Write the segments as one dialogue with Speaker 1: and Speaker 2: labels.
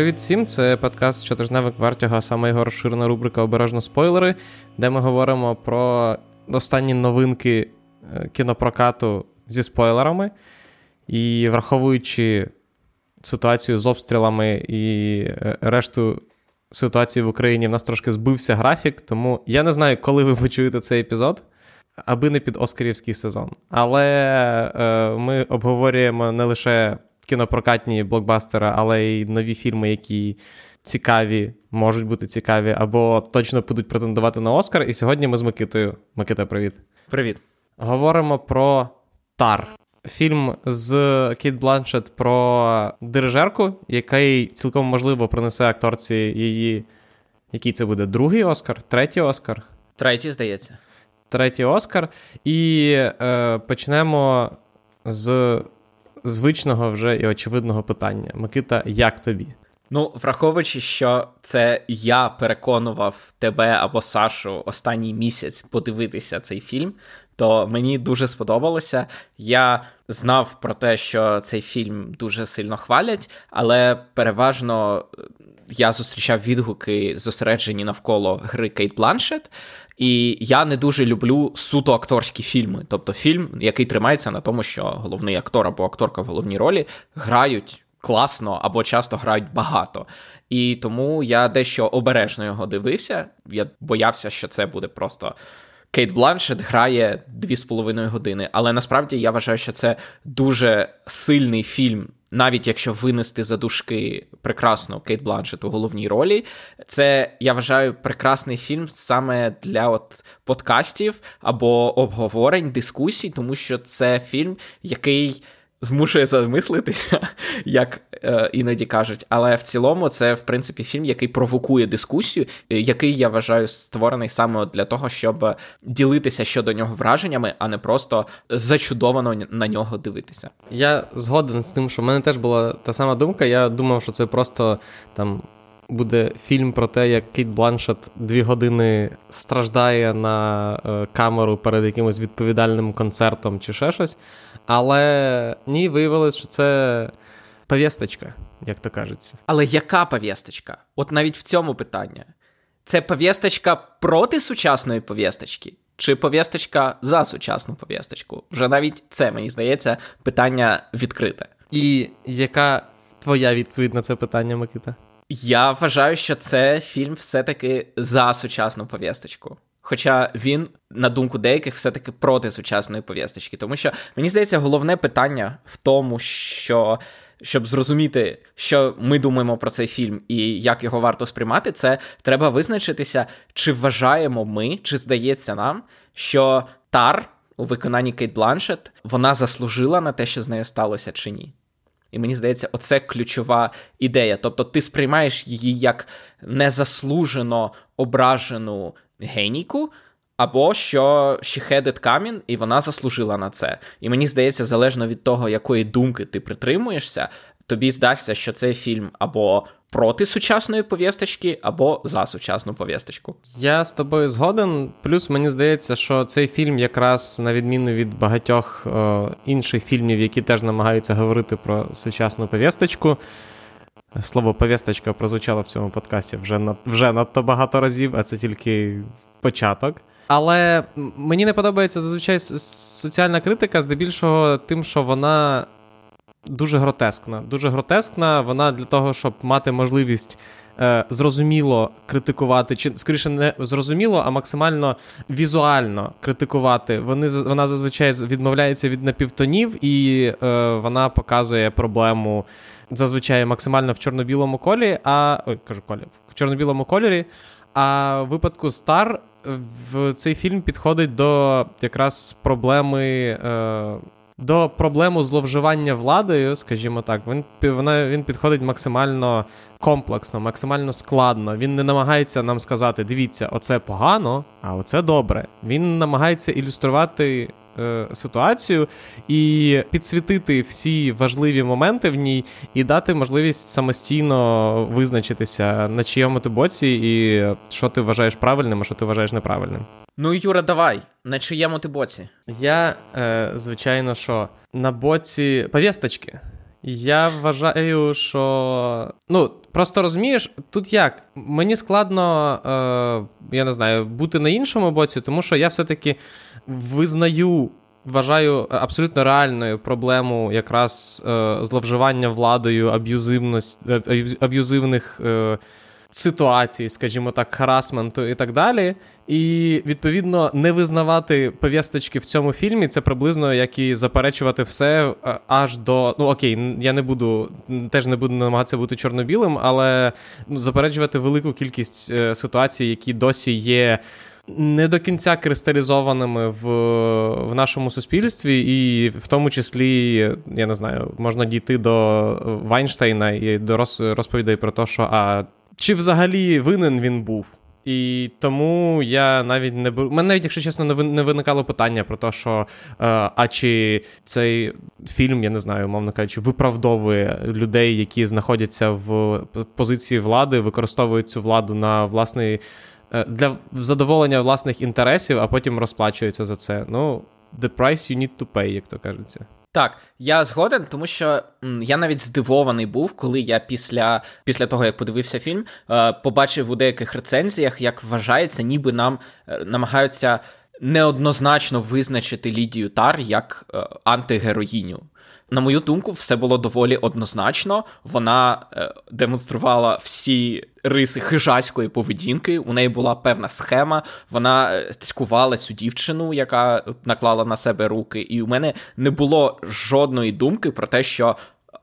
Speaker 1: Привіт всім! Це подкаст щотижневик Вартяга, саме його розширена рубрика Обережно спойлери, де ми говоримо про останні новинки е, кінопрокату зі спойлерами. І враховуючи ситуацію з обстрілами і е, решту ситуації в Україні, в нас трошки збився графік, тому я не знаю, коли ви почуєте цей епізод, аби не під Оскарівський сезон. Але е, ми обговорюємо не лише кінопрокатні блокбастери, але й нові фільми, які цікаві, можуть бути цікаві, або точно будуть претендувати на Оскар. І сьогодні ми з Микитою. Микита, привіт.
Speaker 2: Привіт.
Speaker 1: Говоримо про Тар. Фільм з Кейт Бланшет про дирижерку, який цілком можливо принесе акторці її. Який це буде? Другий Оскар? Третій Оскар?
Speaker 2: Третій, здається.
Speaker 1: Третій Оскар. І е, почнемо з звичного вже і очевидного питання. Микита, як тобі?
Speaker 2: Ну, враховуючи, що це я переконував тебе або Сашу останній місяць подивитися цей фільм, то мені дуже сподобалося. Я знав про те, що цей фільм дуже сильно хвалять, але переважно е, я зустрічав відгуки, зосереджені навколо гри Кейт Бланшет. І я не дуже люблю суто акторські фільми. Тобто фільм, який тримається на тому, що головний актор або акторка в головній ролі грають класно або часто грають багато. І тому я дещо обережно його дивився. Я боявся, що це буде просто. Кейт Бланшет грає 2,5 години, але насправді я вважаю, що це дуже сильний фільм навіть якщо винести за дужки прекрасну Кейт Бланшет у головній ролі, це я вважаю прекрасний фільм саме для от подкастів або обговорень, дискусій, тому що це фільм, який змушує замислитися, як е, іноді кажуть. Але в цілому це, в принципі, фільм, який провокує дискусію, е, який я вважаю створений саме для того, щоб ділитися щодо нього враженнями, а не просто зачудовано на нього дивитися.
Speaker 1: Я згоден з тим, що в мене теж була та сама думка. Я думав, що це просто там. Буде фільм про те, як Кейт Бланшет дві години страждає на е, камеру перед якимось відповідальним концертом чи ще щось. Але ні, виявилось, що це повісточка, як то кажеться.
Speaker 2: Але яка повісточка? От навіть в цьому питання. Це повісточка проти сучасної повісточки? Чи повісточка за сучасну повісточку? Вже навіть це, мені здається, питання відкрите.
Speaker 1: І яка твоя відповідь на це питання, Микита?
Speaker 2: Я вважаю, що це фільм все-таки за сучасну повісточку. Хоча він, на думку деяких, все-таки проти сучасної пов'язочки. Тому що мені здається, головне питання в тому, що щоб зрозуміти, що ми думаємо про цей фільм і як його варто сприймати, це треба визначитися, чи вважаємо ми, чи здається нам, що Тар у виконанні Кейт Бланшет вона заслужила на те, що з нею сталося, чи ні. І мені здається, оце ключова ідея. Тобто ти сприймаєш її як незаслужено ображену генійку, або що she had it coming, і вона заслужила на це. І мені здається, залежно від того, якої думки ти притримуєшся, тобі здасться, що цей фільм або проти сучасної пов'язочки, або за сучасну пов'язочку.
Speaker 1: Я з тобою згоден. Плюс мені здається, що цей фільм, якраз на відміну від багатьох о, інших фільмів, які теж намагаються говорити про сучасну пов'язочку, Слово повісточка прозвучало в цьому подкасті вже над, вже надто багато разів, а це тільки початок. Але мені не подобається зазвичай соціальна критика, здебільшого, тим, що вона дуже гротескна. Дуже гротескна, вона для того, щоб мати можливість е, зрозуміло критикувати, чи скоріше не зрозуміло, а максимально візуально критикувати. Вони Вона зазвичай відмовляється від напівтонів, і е, вона показує проблему зазвичай максимально в чорно-білому колі, а ой, кажу колі, в чорно-білому кольорі. А в випадку Стар в цей фільм підходить до якраз проблеми. Е, до проблеми зловживання владою, скажімо так, він вона, він підходить максимально комплексно, максимально складно. Він не намагається нам сказати: дивіться, оце погано, а оце добре. Він намагається ілюструвати ситуацію і підсвітити всі важливі моменти в ній, і дати можливість самостійно визначитися, на чиєму ти боці, і що ти вважаєш правильним, а що ти вважаєш неправильним.
Speaker 2: Ну, Юра, давай, на чиєму ти боці?
Speaker 1: Я, е, звичайно, що на боці повісточки. Я вважаю, що. Ну, просто розумієш, тут як? Мені складно, е, я не знаю, бути на іншому боці, тому що я все-таки визнаю. Вважаю абсолютно реальною проблему якраз е, зловживання владою е, аб'юзивних е, ситуацій, скажімо так, харасменту і так далі. І відповідно не визнавати пов'язочки в цьому фільмі це приблизно як і заперечувати все е, аж до. Ну окей, я не буду теж не буду намагатися бути чорно-білим, але ну, заперечувати велику кількість е, ситуацій, які досі є. Не до кінця кристалізованими в в нашому суспільстві, і в тому числі, я не знаю, можна дійти до Вайнштейна і до розповідей про те, що а чи взагалі винен він був. І тому я навіть не беру. Мене навіть, якщо чесно, не виникало питання про те, що е, а чи цей фільм, я не знаю, мовно кажучи, виправдовує людей, які знаходяться в позиції влади, використовують цю владу на власний для задоволення власних інтересів, а потім розплачується за це. Ну, the price you need to pay, як то кажеться.
Speaker 2: Так, я згоден, тому що я навіть здивований був, коли я після після того, як подивився фільм, е, побачив у деяких рецензіях, як вважається, ніби нам е, намагаються неоднозначно визначити Лідію Тар як е, антигероїню. На мою думку, все було доволі однозначно. Вона е, демонструвала всі риси хижацької поведінки. У неї була певна схема. Вона е, цькувала цю дівчину, яка наклала на себе руки. І у мене не було жодної думки про те, що.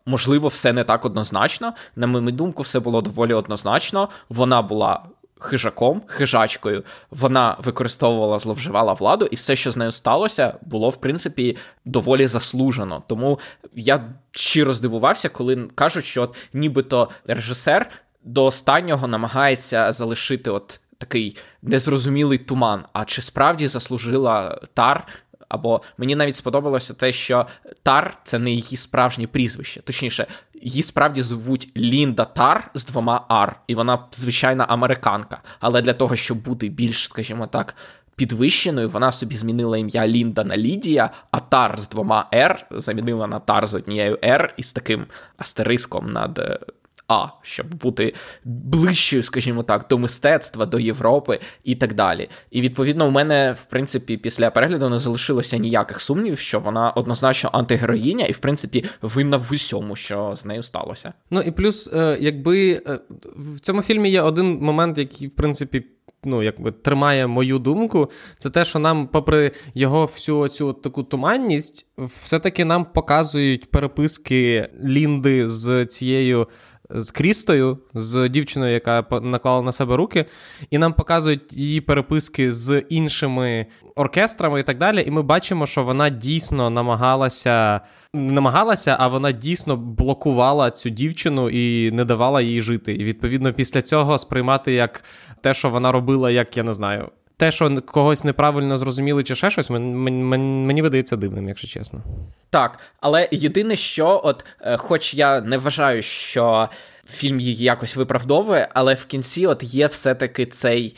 Speaker 2: Можливо, все не так однозначно. На мою думку, все було доволі однозначно. Вона була хижаком, хижачкою, вона використовувала, зловживала владу, і все, що з нею сталося, було в принципі доволі заслужено. Тому я щиро здивувався, коли кажуть, що от нібито режисер до останнього намагається залишити от. Такий незрозумілий туман. А чи справді заслужила Тар або мені навіть сподобалося те, що Тар це не її справжнє прізвище. Точніше, її справді звуть Лінда Тар з двома Ар, і вона звичайна американка. Але для того, щоб бути більш, скажімо так, підвищеною, вона собі змінила ім'я Лінда на Лідія, а Тар з двома Р замінила на Тар з однією Р із таким астериском над е, а, щоб бути ближчою, скажімо так, до мистецтва, до Європи і так далі. І відповідно, у мене, в принципі, після перегляду не залишилося ніяких сумнівів, що вона однозначно антигероїня, і в принципі винна в усьому, що з нею сталося.
Speaker 1: Ну і плюс, е, якби е, в цьому фільмі є один момент, який, в принципі. Ну, якби тримає мою думку, це те, що нам, попри його всю цю таку туманність, все-таки нам показують переписки Лінди з цією з Крістою, з дівчиною, яка наклала на себе руки, і нам показують її переписки з іншими оркестрами і так далі. І ми бачимо, що вона дійсно намагалася, намагалася, а вона дійсно блокувала цю дівчину і не давала їй жити. І відповідно після цього сприймати як те, що вона робила, як я не знаю. Те, що когось неправильно зрозуміли, чи ще щось, мені, мені, видається дивним, якщо чесно.
Speaker 2: Так, але єдине, що, от, е, хоч я не вважаю, що фільм її якось виправдовує, але в кінці от є все-таки цей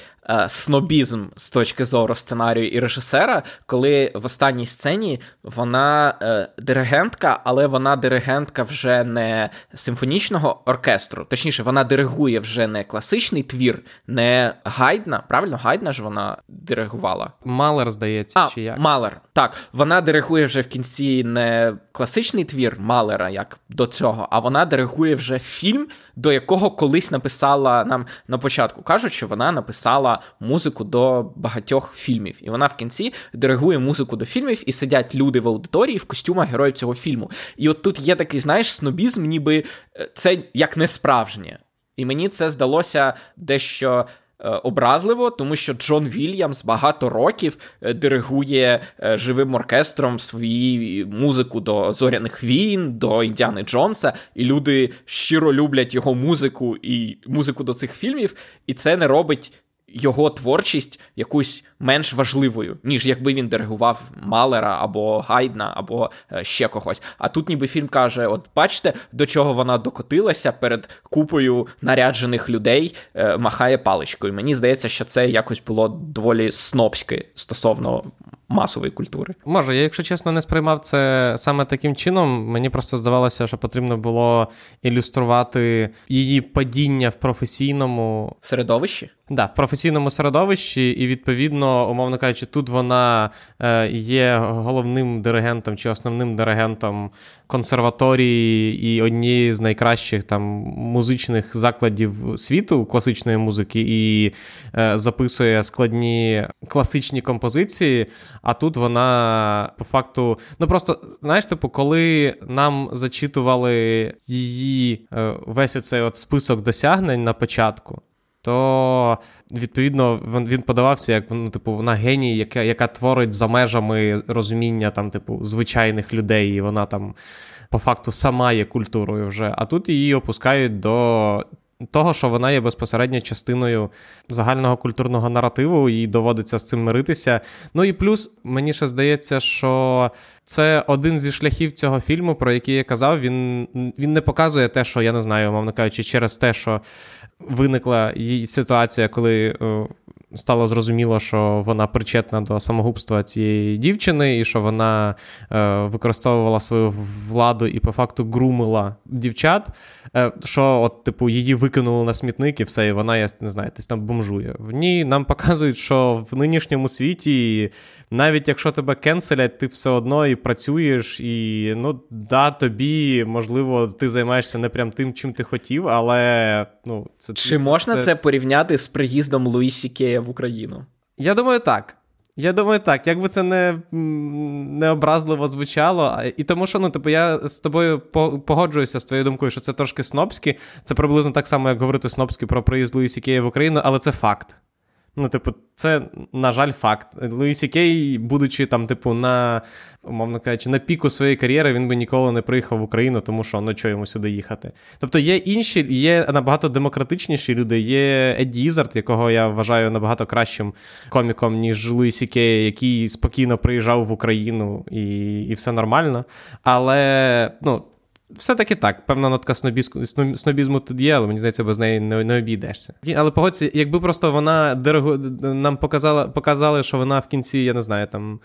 Speaker 2: снобізм з точки зору сценарію і режисера, коли в останній сцені вона е, диригентка, але вона диригентка вже не симфонічного оркестру. Точніше, вона диригує вже не класичний твір, не гайдна. Правильно, гайдна ж вона диригувала.
Speaker 1: Малер, здається, а, чи як?
Speaker 2: Малер. Так, вона диригує вже в кінці не класичний твір Малера, як до цього, а вона диригує вже фільм, до якого колись написала нам на початку. Кажуть, що вона написала музику до багатьох фільмів. І вона в кінці диригує музику до фільмів, і сидять люди в аудиторії в костюмах героїв цього фільму. І от тут є такий, знаєш, снобізм, ніби е, це як не справжнє. І мені це здалося дещо Е, образливо, тому що Джон Вільямс багато років е, диригує живим оркестром свою музику до зоряних війн, до Індіани Джонса, і люди щиро люблять його музику і музику до цих фільмів, і це не робить його творчість якусь менш важливою, ніж якби він диригував Малера або Гайдна, або е, ще когось. А тут ніби фільм каже: от бачите, до чого вона докотилася перед купою наряджених людей, е, махає паличкою. Мені здається, що це якось було доволі снобське стосовно масової культури.
Speaker 1: Може, я, якщо чесно, не сприймав це саме таким чином. Мені просто здавалося, що потрібно було ілюструвати її падіння в професійному
Speaker 2: середовищі.
Speaker 1: Да, в професійному середовищі, і відповідно, умовно кажучи, тут вона е, є головним диригентом чи основним диригентом консерваторії і однієї з найкращих там музичних закладів світу класичної музики, і е, записує складні класичні композиції. А тут вона по факту, ну просто знаєш, типу, коли нам зачитували її е, весь оцей от список досягнень на початку то відповідно він подавався як ну, типу, вона геній, яка яка творить за межами розуміння там, типу, звичайних людей, і вона там по факту сама є культурою вже. А тут її опускають до. Того, що вона є безпосередньо частиною загального культурного наративу, і доводиться з цим миритися. Ну і плюс, мені ще здається, що це один зі шляхів цього фільму, про який я казав. Він він не показує те, що я не знаю, мовно кажучи, через те, що виникла її ситуація, коли е, стало зрозуміло, що вона причетна до самогубства цієї дівчини, і що вона е, використовувала свою владу і по факту грумила дівчат. Е, що, от, типу, її викинули на смітник і все, і вона, я не знаю, десь там бомжує. В ній нам показують, що в нинішньому світі, навіть якщо тебе кенселять, ти все одно і працюєш, і ну, да, тобі, можливо, ти займаєшся не прям тим, чим ти хотів, але ну,
Speaker 2: це. Чи це, можна це... це порівняти з приїздом Луїсі Кея в Україну?
Speaker 1: Я думаю, так. Я думаю, так, як це не не образливо звучало. І тому, що ну, типу, я з тобою погоджуюся з твоєю думкою, що це трошки снобські. Це приблизно так само, як говорити снобські про приїзд Луїсі Кія в Україну, але це факт. Ну, типу, це, на жаль, факт. Луїсі Кей, будучи там, типу, на, умовно кажучи, на піку своєї кар'єри, він би ніколи не приїхав в Україну, тому що ну чого йому сюди їхати. Тобто є інші, є набагато демократичніші люди. Є Едді Ізард, якого я вважаю набагато кращим коміком, ніж Луїсі Кей, який спокійно приїжджав в Україну і і все нормально. Але, ну. Все-таки так, певна нотка снобізму, снобізму тут є, але мені здається, без неї не, не обійдешся. Але погодься, якби просто вона дорого нам показала, показали, що вона в кінці, я не знаю, там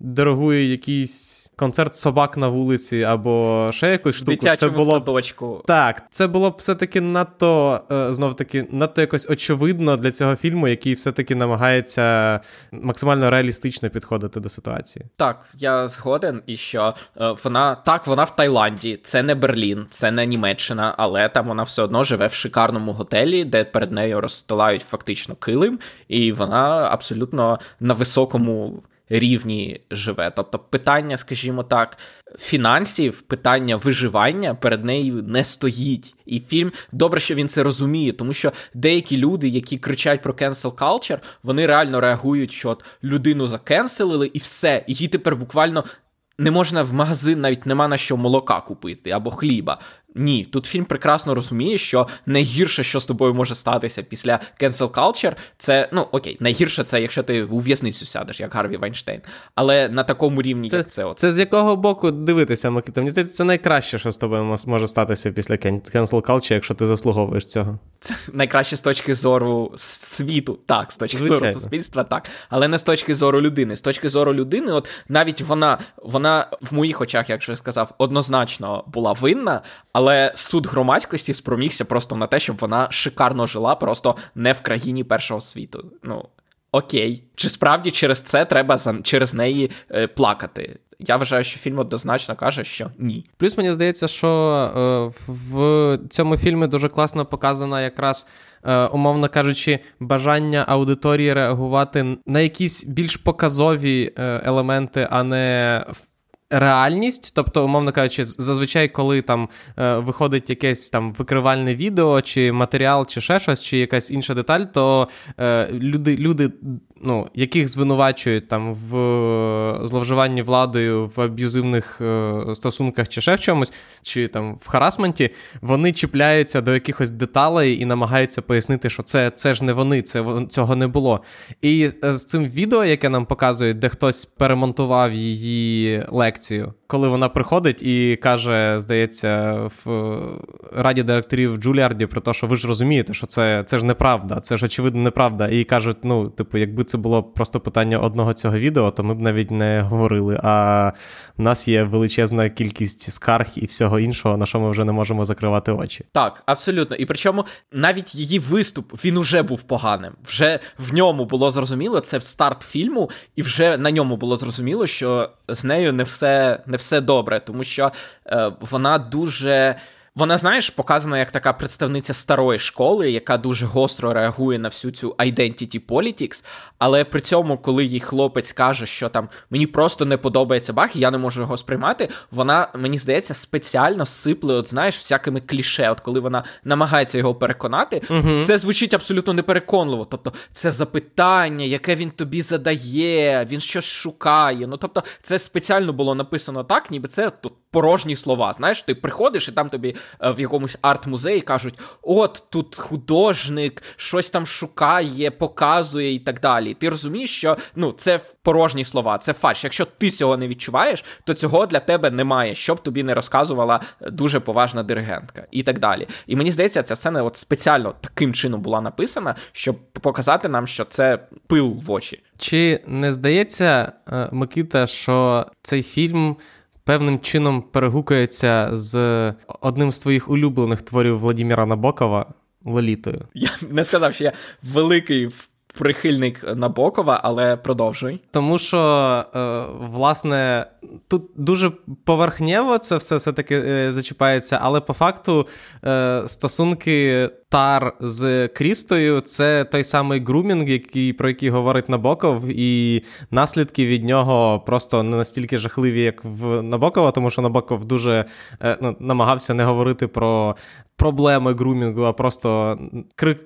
Speaker 1: дорогує якийсь концерт собак на вулиці або ще якусь штуку.
Speaker 2: це було садочку.
Speaker 1: Так, це було б все-таки надто е, знов таки надто якось очевидно для цього фільму, який все-таки намагається максимально реалістично підходити до ситуації.
Speaker 2: Так, я згоден, і що е, вона так, вона в Таїланді, це не Берлін, це не Німеччина, але там вона все одно живе в шикарному готелі, де перед нею розстилають фактично килим, і вона абсолютно на високому рівні живе. Тобто, питання, скажімо так, фінансів, питання виживання перед нею не стоїть. І фільм добре, що він це розуміє, тому що деякі люди, які кричать про cancel culture, вони реально реагують, що от людину закенселили, і все, їй тепер буквально. Не можна в магазин, навіть нема на що молока купити або хліба. Ні, тут фільм прекрасно розуміє, що найгірше, що з тобою може статися після cancel culture, це ну окей, найгірше це, якщо ти у в'язницю сядеш, як Гарві Вайнштейн. Але на такому рівні,
Speaker 1: це,
Speaker 2: як це от.
Speaker 1: Це з якого боку дивитися, Микита? Мені здається, це найкраще, що з тобою може статися після cancel culture, якщо ти заслуговуєш цього.
Speaker 2: Це найкраще з точки зору світу, так, з точки Звичайно. зору суспільства, так. Але не з точки зору людини. З точки зору людини, от навіть вона, вона в моїх очах, якщо я сказав, однозначно була винна. але але суд громадськості спромігся просто на те, щоб вона шикарно жила, просто не в країні першого світу. Ну окей, чи справді через це треба за через неї е, плакати? Я вважаю, що фільм однозначно каже, що ні.
Speaker 1: Плюс мені здається, що е, в цьому фільмі дуже класно показана якраз. Е, умовно кажучи, бажання аудиторії реагувати на якісь більш показові е, елементи, а не реальність, тобто, умовно кажучи, зазвичай, коли там е, виходить якесь там викривальне відео, чи матеріал, чи ще щось, чи якась інша деталь, то е, люди, люди ну, яких звинувачують там в зловживанні владою, в аб'юзивних е, стосунках чи ще в чомусь, чи там в харасменті, вони чіпляються до якихось деталей і намагаються пояснити, що це це ж не вони, це цього не було. І е, з цим відео, яке нам показують, де хтось перемонтував її лекцію, коли вона приходить і каже, здається, в раді директорів Джуліарді про те, що ви ж розумієте, що це це ж неправда, це ж очевидно неправда. І кажуть, ну, типу, якби це було просто питання одного цього відео, то ми б навіть не говорили. А в нас є величезна кількість скарг і всього іншого, на що ми вже не можемо закривати очі.
Speaker 2: Так, абсолютно. І причому навіть її виступ він уже був поганим. Вже в ньому було зрозуміло, це старт фільму, і вже на ньому було зрозуміло, що з нею не все не все добре, тому що е, вона дуже. Вона, знаєш, показана як така представниця старої школи, яка дуже гостро реагує на всю цю identity politics, але при цьому, коли їй хлопець каже, що там мені просто не подобається баг, і я не можу його сприймати, вона, мені здається, спеціально сипле, от знаєш, всякими кліше. От коли вона намагається його переконати, uh це звучить абсолютно непереконливо. Тобто, це запитання, яке він тобі задає, він щось шукає. Ну тобто, це спеціально було написано так, ніби це тут порожні слова. Знаєш, ти приходиш і там тобі в якомусь арт-музеї кажуть: от тут художник щось там шукає, показує і так далі. Ти розумієш, що ну це порожні слова, це фальш. Якщо ти цього не відчуваєш, то цього для тебе немає, щоб тобі не розказувала дуже поважна диригентка і так далі. І мені здається, ця сцена от спеціально таким чином була написана, щоб показати нам, що це пил в очі.
Speaker 1: Чи не здається, е, Микита, що цей фільм певним чином перегукується з одним з твоїх улюблених творів Владіміра Набокова Лолітою.
Speaker 2: Я не сказав, що я великий прихильник Набокова, але продовжуй.
Speaker 1: Тому що, е, власне, тут дуже поверхнево це все все-таки е, зачіпається, але по факту е, стосунки Тар з Крістою це той самий грумінг, який, про який говорить Набоков, і наслідки від нього просто не настільки жахливі, як в Набокова, тому що Набоков дуже ну, намагався не говорити про проблеми грумінгу, а просто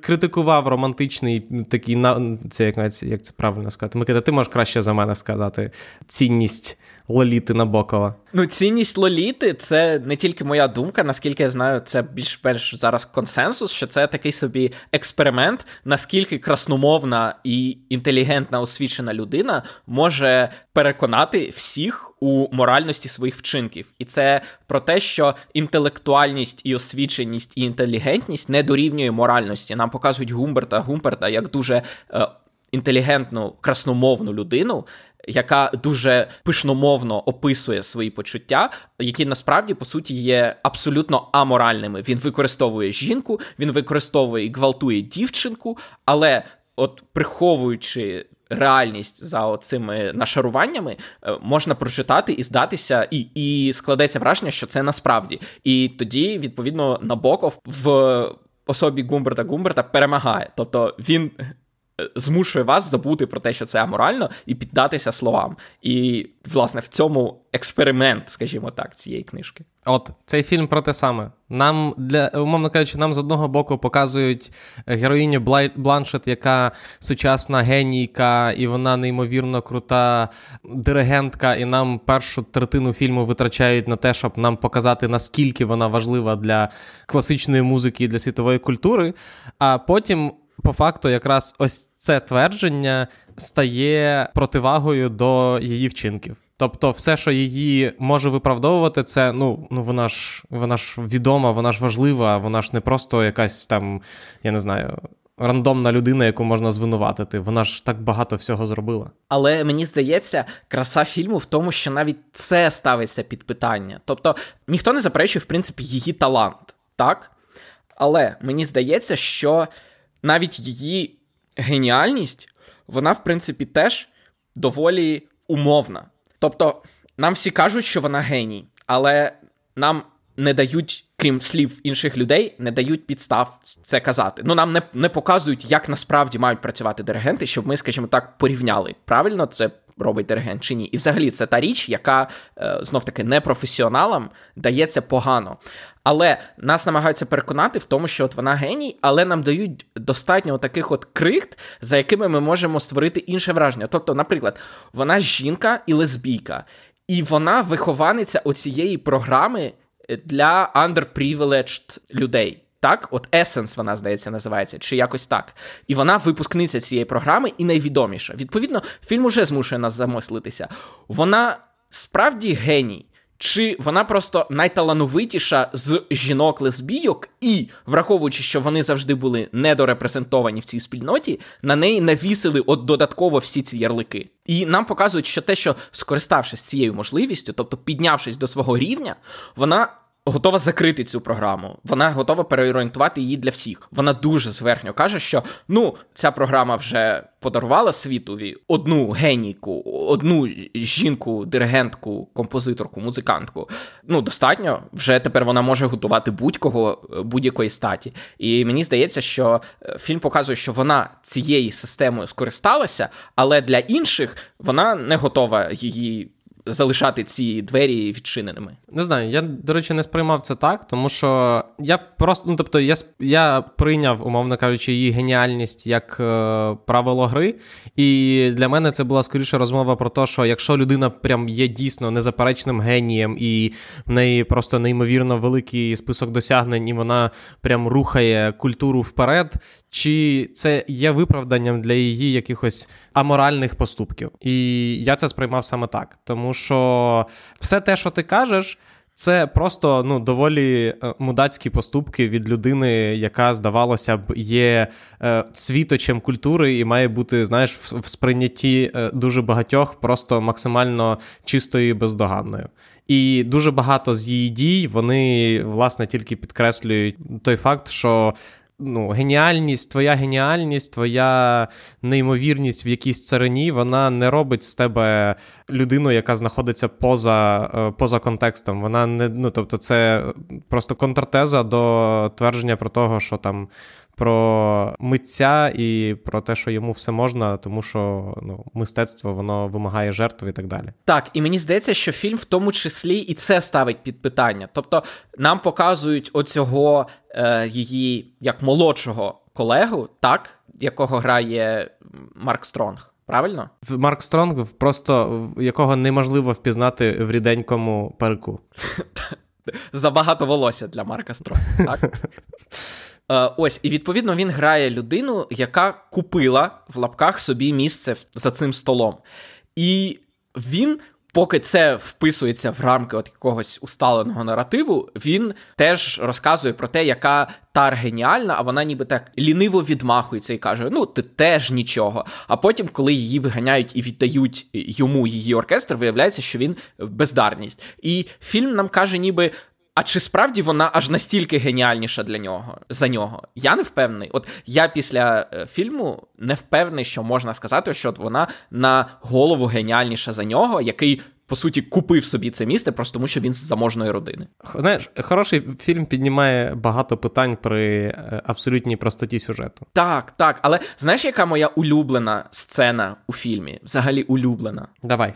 Speaker 1: критикував романтичний такий це як як це правильно сказати. Микита, ти можеш краще за мене сказати цінність Лоліти Набокова.
Speaker 2: Ну, цінність Лоліти це не тільки моя думка, наскільки я знаю, це більш-менш зараз консенсус, що це такий собі експеримент, наскільки красномовна і інтелігентна освічена людина може переконати всіх у моральності своїх вчинків. І це про те, що інтелектуальність і освіченість і інтелігентність не дорівнює моральності. Нам показують Гумберта Гумберта як дуже. Інтелігентну, красномовну людину, яка дуже пишномовно описує свої почуття, які насправді по суті є абсолютно аморальними. Він використовує жінку, він використовує і гвалтує дівчинку, але от приховуючи. Реальність за цими нашаруваннями е, можна прочитати і здатися, і і складеться враження, що це насправді. І тоді, відповідно, Набоков в особі Гумберта Гумберта перемагає. Тобто він змушує вас забути про те, що це аморально, і піддатися словам. І, власне, в цьому експеримент, скажімо так, цієї книжки.
Speaker 1: От цей фільм про те саме. Нам для умовно кажучи, нам з одного боку показують героїню Бланшет, яка сучасна генійка, і вона неймовірно крута диригентка. І нам першу третину фільму витрачають на те, щоб нам показати, наскільки вона важлива для класичної музики і для світової культури. А потім по факту, якраз ось це твердження стає противагою до її вчинків. Тобто, все, що її може виправдовувати, це ну ну вона ж вона ж відома, вона ж важлива, вона ж не просто якась там, я не знаю. Рандомна людина, яку можна звинуватити, вона ж так багато всього зробила.
Speaker 2: Але мені здається, краса фільму в тому, що навіть це ставиться під питання. Тобто ніхто не заперечує, в принципі, її талант, так? Але мені здається, що навіть її геніальність, вона, в принципі, теж доволі умовна. Тобто, нам всі кажуть, що вона геній, але нам не дають, крім слів інших людей, не дають підстав це казати. Ну, нам не не показують, як насправді мають працювати диригенти, щоб ми, скажімо так, порівняли. Правильно це робить диригент чи ні. І взагалі це та річ, яка е, знов таки непрофесіоналам дається погано. Але нас намагаються переконати в тому, що от вона геній, але нам дають достатньо таких от крихт, за якими ми можемо створити інше враження. Тобто, наприклад, вона жінка і лесбійка, і вона вихованиця оцієї програми для underprivileged людей. Так, от Essence вона, здається, називається, чи якось так. І вона випускниця цієї програми і найвідоміша. Відповідно, фільм уже змушує нас замислитися. Вона справді геній. чи вона просто найталановитіша з жінок-лесбійок, і, враховуючи, що вони завжди були недорепрезентовані в цій спільноті, на неї навісили от додатково всі ці ярлики. І нам показують, що те, що скориставшись цією можливістю, тобто піднявшись до свого рівня, вона готова закрити цю програму. Вона готова переорієнтувати її для всіх. Вона дуже зверхньо каже, що ну ця програма вже подарувала світові одну генійку, одну жінку, диригентку, композиторку, музикантку. Ну достатньо. Вже тепер вона може готувати будь-кого будь-якої статі. І мені здається, що е, фільм показує, що вона цією системою скористалася, але для інших вона не готова її залишати ці двері відчиненими.
Speaker 1: Не знаю, я, до речі, не сприймав це так, тому що я просто, ну тобто, я я прийняв, умовно кажучи, її геніальність як е, правило гри. І для мене це була скоріше розмова про те, що якщо людина прям є дійсно незаперечним генієм, і в неї просто неймовірно великий список досягнень, і вона прям рухає культуру вперед. Чи це є виправданням для її якихось аморальних поступків? І я це сприймав саме так, тому що все те, що ти кажеш, це просто ну доволі е, мудацькі поступки від людини, яка, здавалося б, є е, світочем культури і має бути, знаєш, в, сприйнятті е, дуже багатьох, просто максимально чистою і бездоганною. І дуже багато з її дій вони власне тільки підкреслюють той факт, що ну, геніальність, твоя геніальність, твоя неймовірність в якійсь царині, вона не робить з тебе людину, яка знаходиться поза е, поза контекстом. Вона не ну, тобто, це просто контртеза до твердження про того, що там про митця і про те, що йому все можна, тому що ну, мистецтво воно вимагає жертв і так далі.
Speaker 2: Так, і мені здається, що фільм в тому числі і це ставить під питання. Тобто нам показують оцього е, її як молодшого колегу, так, якого грає Марк Стронг. Правильно?
Speaker 1: Марк Стронг, просто якого неможливо впізнати в ріденькому парику.
Speaker 2: Забагато волосся для Марка Стронга, так? Е, ось, і відповідно він грає людину, яка купила в лапках собі місце за цим столом. І він. Поки це вписується в рамки от якогось усталеного наративу, він теж розказує про те, яка тар геніальна, а вона ніби так ліниво відмахується і каже: Ну, ти теж нічого. А потім, коли її виганяють і віддають йому її оркестр, виявляється, що він бездарність. І фільм нам каже, ніби а чи справді вона аж настільки геніальніша для нього за нього? Я не впевнений. От я після е, фільму не впевнений, що можна сказати, що вона на голову геніальніша за нього, який. По суті, купив собі це місце, просто тому що він з заможної родини.
Speaker 1: Знаєш, хороший фільм піднімає багато питань при е, абсолютній простоті сюжету.
Speaker 2: Так, так. Але знаєш, яка моя улюблена сцена у фільмі? Взагалі улюблена?
Speaker 1: Давай.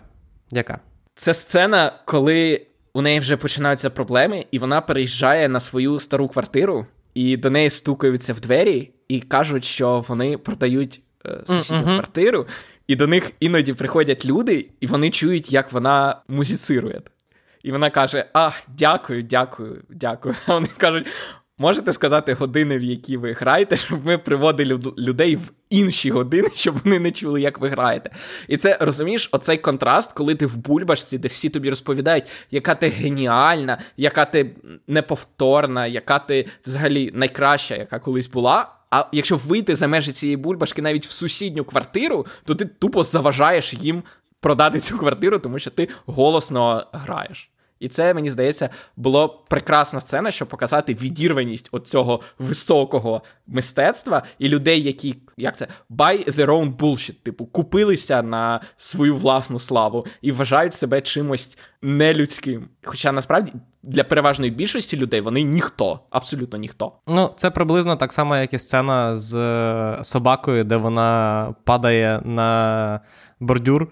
Speaker 1: Яка?
Speaker 2: Це сцена, коли у неї вже починаються проблеми, і вона переїжджає на свою стару квартиру, і до неї стукаються в двері і кажуть, що вони продають е, сусідню mm-hmm. квартиру, і до них іноді приходять люди, і вони чують, як вона музицирує. І вона каже: А, дякую, дякую, дякую. А вони кажуть: Можете сказати години, в які ви граєте, щоб ми приводили людей в інші години, щоб вони не чули, як ви граєте. І це розумієш, оцей контраст, коли ти в бульбашці, де всі тобі розповідають, яка ти геніальна, яка ти неповторна, яка ти взагалі найкраща, яка колись була. А якщо вийти за межі цієї бульбашки навіть в сусідню квартиру, то ти тупо заважаєш їм продати цю квартиру, тому що ти голосно граєш. І це, мені здається, було прекрасна сцена, щоб показати відірваність от цього високого мистецтва і людей, які як це buy their own bullshit, типу, купилися на свою власну славу і вважають себе чимось нелюдським. Хоча насправді для переважної більшості людей вони ніхто, абсолютно ніхто.
Speaker 1: Ну, це приблизно так само, як і сцена з е, собакою, де вона падає на бордюр,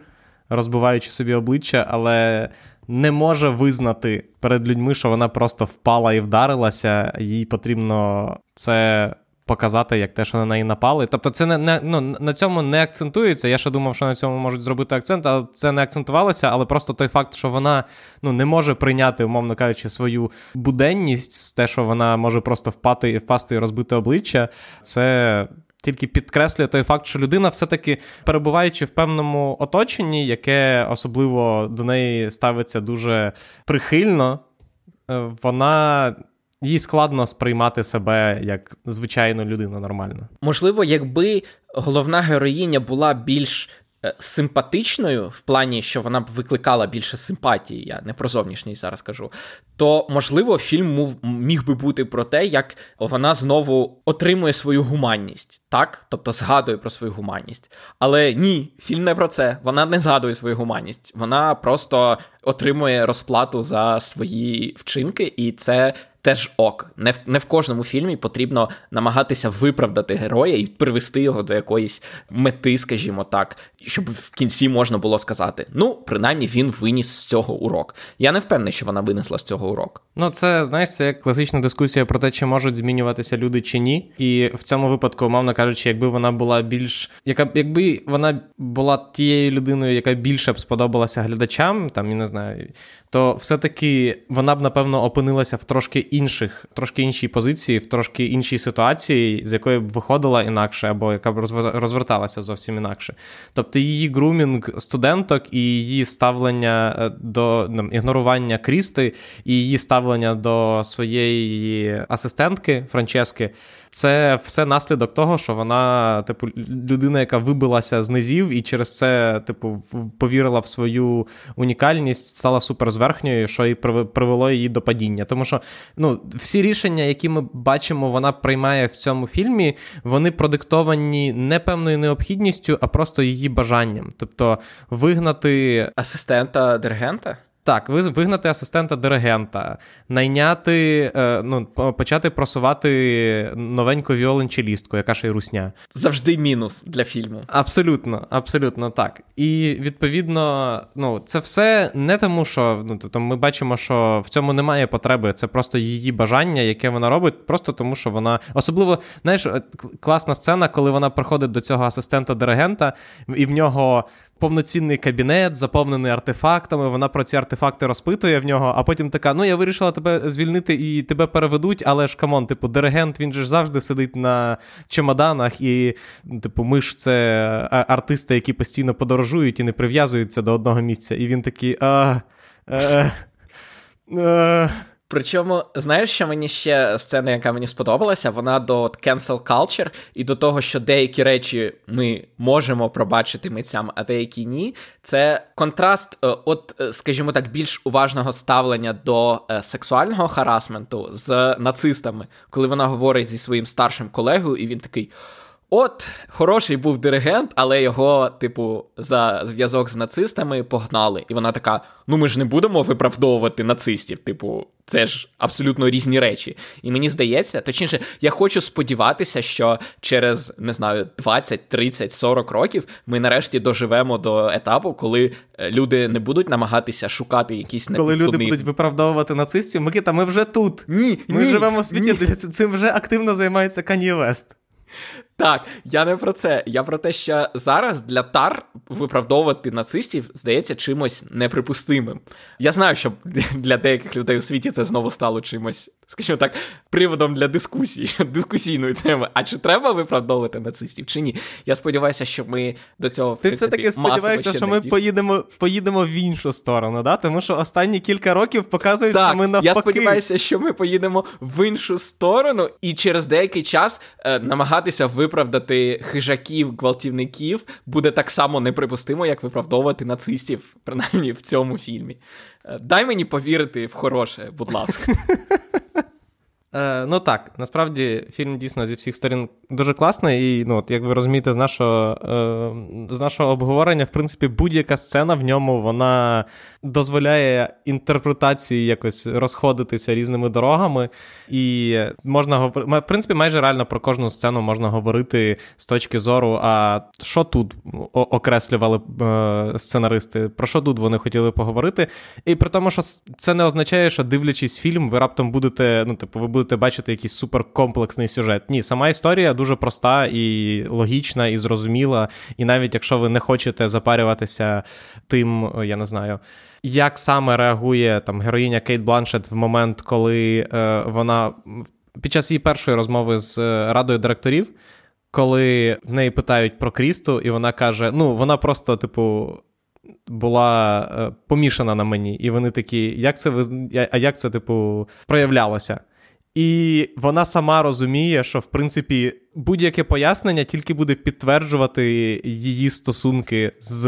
Speaker 1: розбиваючи собі обличчя, але не може визнати перед людьми, що вона просто впала і вдарилася, їй потрібно це. Показати, як те, що на неї напали. Тобто, це не, не ну, на цьому не акцентується. Я ще думав, що на цьому можуть зробити акцент, але це не акцентувалося. Але просто той факт, що вона ну, не може прийняти, умовно кажучи, свою буденність, те, що вона може просто впати впасти і розбити обличчя, це тільки підкреслює той факт, що людина, все-таки перебуваючи в певному оточенні, яке особливо до неї ставиться дуже прихильно, е, вона. Їй складно сприймати себе як звичайну людину нормально.
Speaker 2: Можливо, якби головна героїня була більш симпатичною в плані, що вона б викликала більше симпатії, я не про зовнішність зараз кажу, то можливо фільм міг би бути про те, як вона знову отримує свою гуманність, так? Тобто згадує про свою гуманність. Але ні, фільм не про це. Вона не згадує свою гуманність. Вона просто отримує розплату за свої вчинки, і це теж ок. Не в не в кожному фільмі потрібно намагатися виправдати героя і привести його до якоїсь мети, скажімо так, щоб в кінці можна було сказати: ну, принаймні він виніс з цього урок. Я не впевнений, що вона винесла з цього урок.
Speaker 1: Ну, це знаєш, це як класична дискусія про те, чи можуть змінюватися люди чи ні. І в цьому випадку, умовно кажучи, якби вона була більш, яка якби вона була тією людиною, яка більше б сподобалася глядачам, там я не знаю, то все-таки вона б напевно опинилася в трошки інших, трошки іншій позиції, в трошки іншій ситуації, з якої б виходила інакше, або яка б розверталася зовсім інакше. Тобто її грумінг студенток і її ставлення е, до ну, ігнорування Крісти, і її ставлення до своєї асистентки Франчески. Це все наслідок того, що вона, типу, людина, яка вибилася з низів, і через це, типу, повірила в свою унікальність, стала суперзверхньою, що і привело її до падіння. Тому що ну, всі рішення, які ми бачимо, вона приймає в цьому фільмі, вони продиктовані не певною необхідністю, а просто її бажанням. Тобто вигнати
Speaker 2: асистента диригента.
Speaker 1: Так, вигнати асистента диригента, найняти, е, ну, почати просувати новеньку віолончелістку, яка ще й русня.
Speaker 2: Завжди мінус для фільму.
Speaker 1: Абсолютно, абсолютно так. І відповідно, ну, це все не тому, що ну, тобто ми бачимо, що в цьому немає потреби. Це просто її бажання, яке вона робить, просто тому, що вона особливо, знаєш, е, класна сцена, коли вона приходить до цього асистента диригента, і в нього повноцінний кабінет, заповнений артефактами. Вона про ці артефакти розпитує в нього, а потім така: ну я вирішила тебе звільнити і тебе переведуть, але ж come on, типу, диригент він же завжди сидить на чемоданах, і, типу, ми ж це артисти, які постійно подорожують і не прив'язуються до одного місця. І він такий. а... а,
Speaker 2: а Причому, знаєш, що мені ще сцена, яка мені сподобалася, вона до cancel culture і до того, що деякі речі ми можемо пробачити митцям, а деякі ні. Це контраст, е, от, е, скажімо так, більш уважного ставлення до е, сексуального харасменту з нацистами, коли вона говорить зі своїм старшим колегою, і він такий. От, хороший був диригент, але його, типу, за зв'язок з нацистами погнали. І вона така: ну ми ж не будемо виправдовувати нацистів. Типу, це ж абсолютно різні речі. І мені здається, точніше, я хочу сподіватися, що через не знаю 20, 30, 40 років ми нарешті доживемо до етапу, коли е, люди не будуть намагатися шукати якісь
Speaker 1: Коли люди будуть виправдовувати нацистів. Микита, ми вже тут.
Speaker 2: Ні,
Speaker 1: Ми
Speaker 2: ні,
Speaker 1: живемо в світі, ні. цим вже активно займається Кан'є Вест.
Speaker 2: Так, я не про це. Я про те, що зараз для тар виправдовувати нацистів здається чимось неприпустимим. Я знаю, що для деяких людей у світі це знову стало чимось, скажімо так, приводом для дискусії, дискусійної теми. А чи треба виправдовувати нацистів, чи ні? Я сподіваюся, що ми до цього
Speaker 1: Ти все-таки сподіваєшся, що ми поїдемо поїдемо в іншу сторону, да? тому що останні кілька років показують,
Speaker 2: так,
Speaker 1: що ми навпаки.
Speaker 2: Я сподіваюся, що ми поїдемо в іншу сторону, і через деякий час е, намагатися виправдати хижаків, гвалтівників буде так само неприпустимо, як виправдовувати нацистів, принаймні в цьому фільмі. Е, дай мені повірити в хороше, будь ласка.
Speaker 1: Е, Ну так, насправді фільм дійсно зі всіх сторін дуже класний. І ну, от, як ви розумієте, з нашого е, з нашого обговорення, в принципі, будь-яка сцена в ньому вона дозволяє інтерпретації якось розходитися різними дорогами. І можна в принципі, майже реально про кожну сцену можна говорити з точки зору, а що тут окреслювали е, сценаристи, про що тут вони хотіли поговорити. І при тому, що це не означає, що дивлячись фільм, ви раптом будете, ну, типу, ви будете будете бачити якийсь суперкомплексний сюжет. Ні, сама історія дуже проста і логічна, і зрозуміла. І навіть якщо ви не хочете запарюватися тим, я не знаю. Як саме реагує там героїня Кейт Бланшет в момент, коли е, вона під час її першої розмови з е, радою директорів коли в неї питають про Крісту, і вона каже: ну, вона просто, типу. Була е, помішана на мені, і вони такі, як це а як це, типу, проявлялося? І вона сама розуміє, що в принципі будь-яке пояснення тільки буде підтверджувати її стосунки з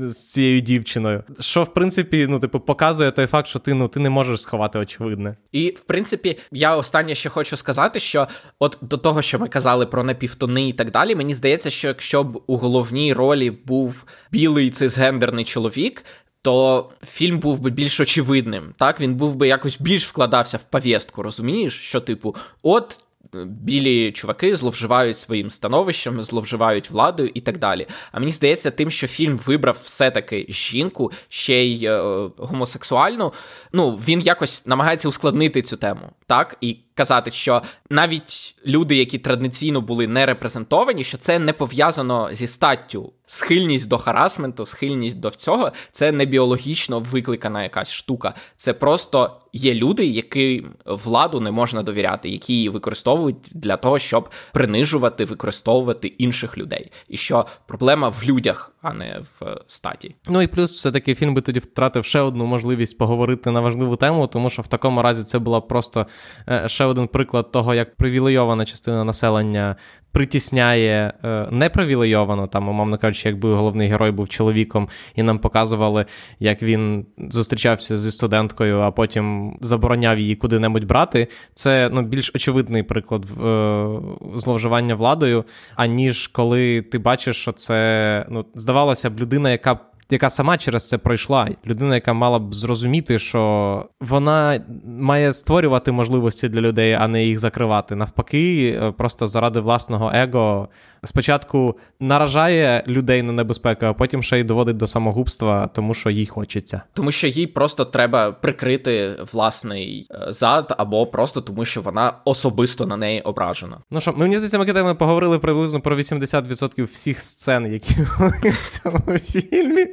Speaker 1: з цією дівчиною. Що, в принципі, ну, типу, показує той факт, що ти ну, ти не можеш сховати очевидне.
Speaker 2: І в принципі, я останнє ще хочу сказати, що от до того, що ми казали про напівтони і так далі, мені здається, що якщо б у головній ролі був білий цисгендерний чоловік, то фільм був би більш очевидним. Так, він був би якось більш вкладався в повістку, розумієш? Що, типу, от білі чуваки зловживають своїм становищем, зловживають владою і так далі. А мені здається, тим, що фільм вибрав все-таки жінку, ще й е, гомосексуальну, ну він якось намагається ускладнити цю тему, так і казати, що навіть люди, які традиційно були не репрезентовані, що це не пов'язано зі статтю. Схильність до харасменту, схильність до цього це не біологічно викликана якась штука. Це просто є люди, яким владу не можна довіряти, які її використовують для того, щоб принижувати, використовувати інших людей. І що проблема в людях, а не в статі.
Speaker 1: Ну і плюс, все таки фільм би тоді втратив ще одну можливість поговорити на важливу тему, тому що в такому разі це була просто е, ще один приклад того, як привілейована частина населення притісняє е, непривілейовано, там, умовно кажучи, якби головний герой був чоловіком, і нам показували, як він зустрічався зі студенткою, а потім забороняв її куди-небудь брати. Це ну, більш очевидний приклад е, зловживання владою, аніж коли ти бачиш, що це ну, здавалося б, людина, яка яка сама через це пройшла, людина, яка мала б зрозуміти, що вона має створювати можливості для людей, а не їх закривати. Навпаки, е, просто заради власного его спочатку наражає людей на небезпеку, а потім ще й доводить до самогубства, тому що їй хочеться.
Speaker 2: Тому що їй просто треба прикрити власний е, зад, або просто тому, що вона особисто на неї ображена.
Speaker 1: Ну що, мені здається, ми поговорили приблизно про 80% всіх сцен, які були в цьому фільмі.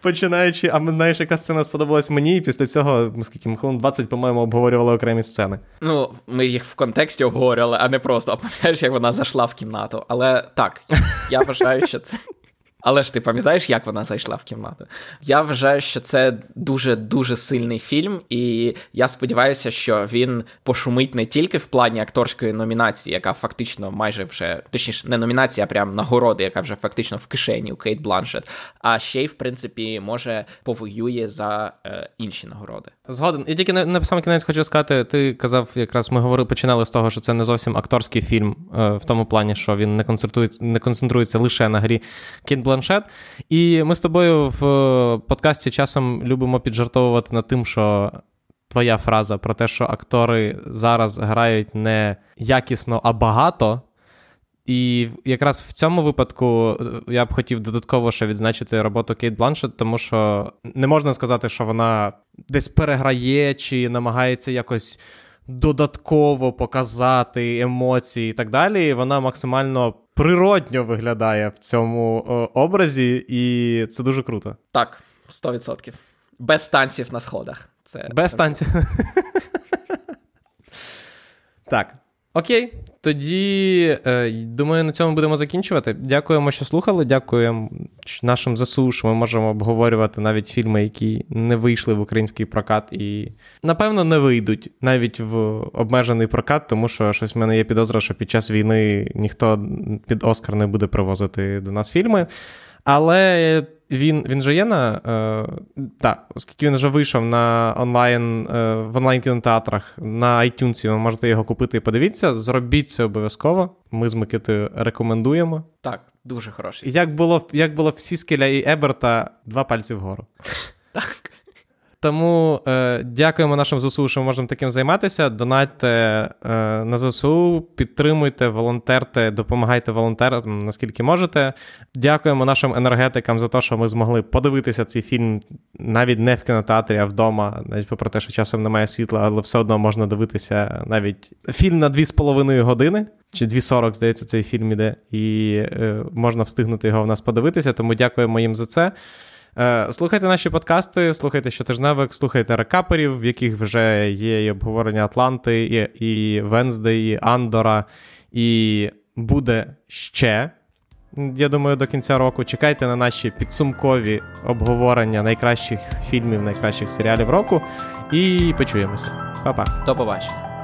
Speaker 1: Починаючи, а знаєш, яка сцена сподобалась мені, і після цього, скільки ми хвилин 20, по-моєму, обговорювали окремі сцени.
Speaker 2: Ну, ми їх в контексті обговорювали, а не просто. А пам'ятаєш, як вона зайшла в кімнату. Але так, я вважаю, що це. Але ж ти пам'ятаєш, як вона зайшла в кімнату? Я вважаю, що це дуже дуже сильний фільм, і я сподіваюся, що він пошумить не тільки в плані акторської номінації, яка фактично майже вже точніше, не номінація, а прям нагороди, яка вже фактично в кишені у Кейт Бланшет, а ще й в принципі може повоює за е, інші нагороди.
Speaker 1: Згоден. І тільки на, на сам кінець хочу сказати, ти казав, якраз ми говорили, починали з того, що це не зовсім акторський фільм, е, в тому плані, що він не концентрується, не концентрується лише на грі Кейт планшет. І ми з тобою в подкасті часом любимо піджартовувати над тим, що твоя фраза про те, що актори зараз грають не якісно, а багато. І якраз в цьому випадку е, я б хотів додатково ще відзначити роботу Кейт Бланшет, тому що не можна сказати, що вона десь переграє чи намагається якось додатково показати емоції і так далі. Вона максимально природньо виглядає в цьому образі, і це дуже круто.
Speaker 2: Так, 100%. Без танців на сходах. Це
Speaker 1: Без танців. Так. Окей, тоді е, думаю, на цьому будемо закінчувати. Дякуємо, що слухали. Дякуємо нашим ЗСУ, що ми можемо обговорювати навіть фільми, які не вийшли в український прокат, і напевно не вийдуть навіть в обмежений прокат, тому що щось в мене є підозра, що під час війни ніхто під Оскар не буде привозити до нас фільми. Але він він же є на. Е, так, оскільки він вже вийшов на онлайн е, в онлайн кінотеатрах на iTunes, ви можете його купити і подивіться. Зробіть це обов'язково. Ми з Микитою рекомендуємо.
Speaker 2: Так, дуже хороший.
Speaker 1: Як було як було в Сіскеля і Еберта, два пальці вгору.
Speaker 2: Так.
Speaker 1: Тому е, дякуємо нашим ЗСУ, що ми можемо таким займатися. Донатьте е, на ЗСУ, підтримуйте, волонтерте, допомагайте волонтерам, наскільки можете. Дякуємо нашим енергетикам за те, що ми змогли подивитися цей фільм навіть не в кінотеатрі, а вдома. Навіть попри те, що часом немає світла, але все одно можна дивитися навіть фільм на 2,5 години. Чи 2.40, здається, цей фільм іде, і е, можна встигнути його в нас подивитися. Тому дякуємо їм за це. Е, слухайте наші подкасти, слухайте щотижневик, слухайте рекаперів, в яких вже є і обговорення Атланти, і і Венздей, і Андора, і буде ще. Я думаю, до кінця року чекайте на наші підсумкові обговорення найкращих фільмів, найкращих серіалів року. І почуємося. Па-па.
Speaker 2: До побачення.